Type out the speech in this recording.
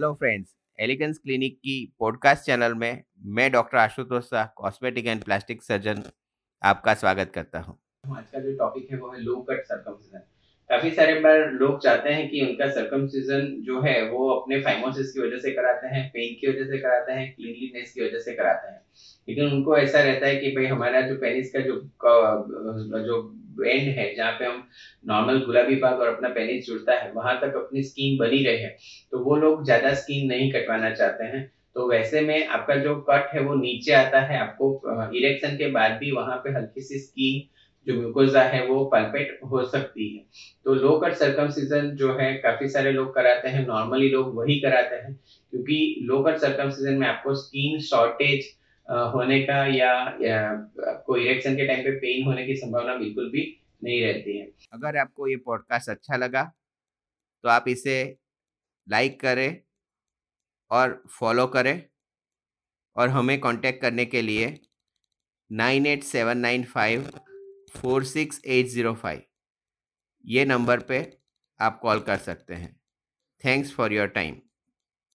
Hello friends Elegance clinic की podcast channel में मैं doctor Ashutosh Shah cosmetic and plastic surgeon आपका स्वागत करता हूँ। आज का जो टॉपिक है वो है लो कट सर्कमसिजन काफ़ी सारे बार लोग चाहते हैं कि उनका सर्कमसिजन जो है वो अपने फाइमोसिस की वजह से कराते हैं पेन की वजह से कराते हैं क्लीनलीनेस की वजह से कराते हैं। लेकिन उनको ऐसा रहता है कि भाई हमारा जो पेनिस का जो जो एंड है, जहाँ पे हम नॉर्मल गुलाबी बाग और अपना पेनिस जुड़ता है, वहाँ तक अपनी स्किन बनी रहे तो वो लोग ज़्यादा स्किन नहीं कटवाना चाहते हैं। तो वैसे में आपका जो कट है, वो नीचे आता है। आपको इरेक्शन के बाद भी वहाँ पे हल्की सी स्किन जो म्यूकोजा है, वो पल्पेट हो सकती है। तो लो कट सर्कमसीजन जो है, काफ़ी सारे लोग कराते हैं। नॉर्मली लोग वही कराते हैं, क्योंकि लो कट सर्कमसीजन में आपको स्किन शॉर्टेज होने का या, या आपको इरेक्शन के टाइम पे पेन होने की संभावना बिल्कुल भी नहीं रहती है। अगर आपको ये पॉडकास्ट अच्छा लगा तो आप इसे लाइक करें और फॉलो करें और हमें कांटेक्ट करने के लिए nine eight seven nine five four six eight zero five ये नंबर पे आप कॉल कर सकते हैं। Thanks for your time